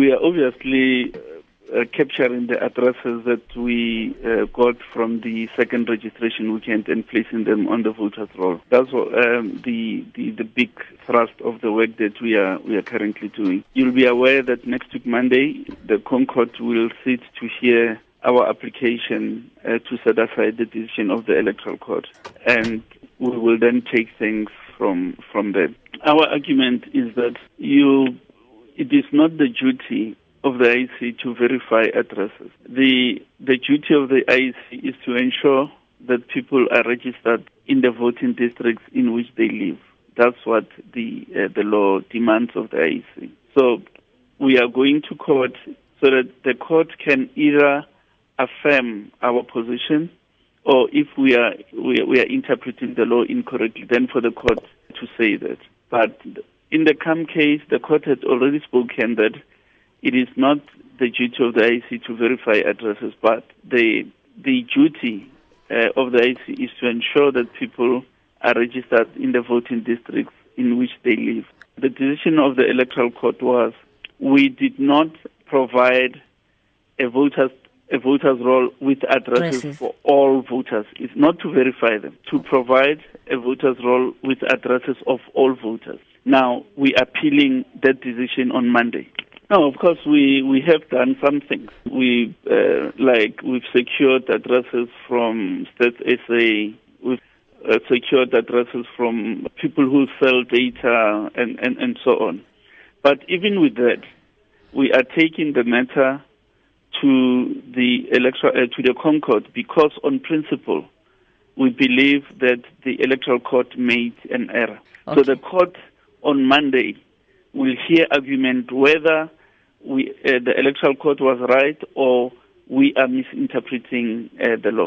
we are obviously uh, capturing the addresses that we uh, got from the second registration weekend and placing them on the voters roll. That's what, um, the, the the big thrust of the work that we are we are currently doing. You'll be aware that next week Monday, the ConCourt will sit to hear our application uh, to set aside the decision of the electoral court, and we will then take things from from there. Our argument is that you, it is not the duty of the IEC to verify addresses. The the duty of the IEC is to ensure that people are registered in the voting districts in which they live. That's what the uh, the law demands of the IEC. So we are going to court so that the court can either affirm our position or if we are we, we are interpreting the law incorrectly, then for the court to say that. But in the Kham case, the court has already spoken that it is not the duty of the IC to verify addresses, but the the duty uh, of the IC is to ensure that people are registered in the voting districts in which they live. The decision of the electoral court was we did not provide a voters a voters roll with addresses Addresses. for all voters. It's not to verify them, to provide a voters roll with addresses of all voters. Now we are appealing that decision on Monday. No, of course we, we have done some things. We uh, like we've secured addresses from Stats SA. We've uh, secured addresses from people who sell data and, and, and so on. But even with that, we are taking the matter to the electoral uh, to the ConCourt because on principle we believe that the electoral court made an error. So the court on Monday we'll hear argument whether we uh, the electoral court was right or we are misinterpreting uh, the law.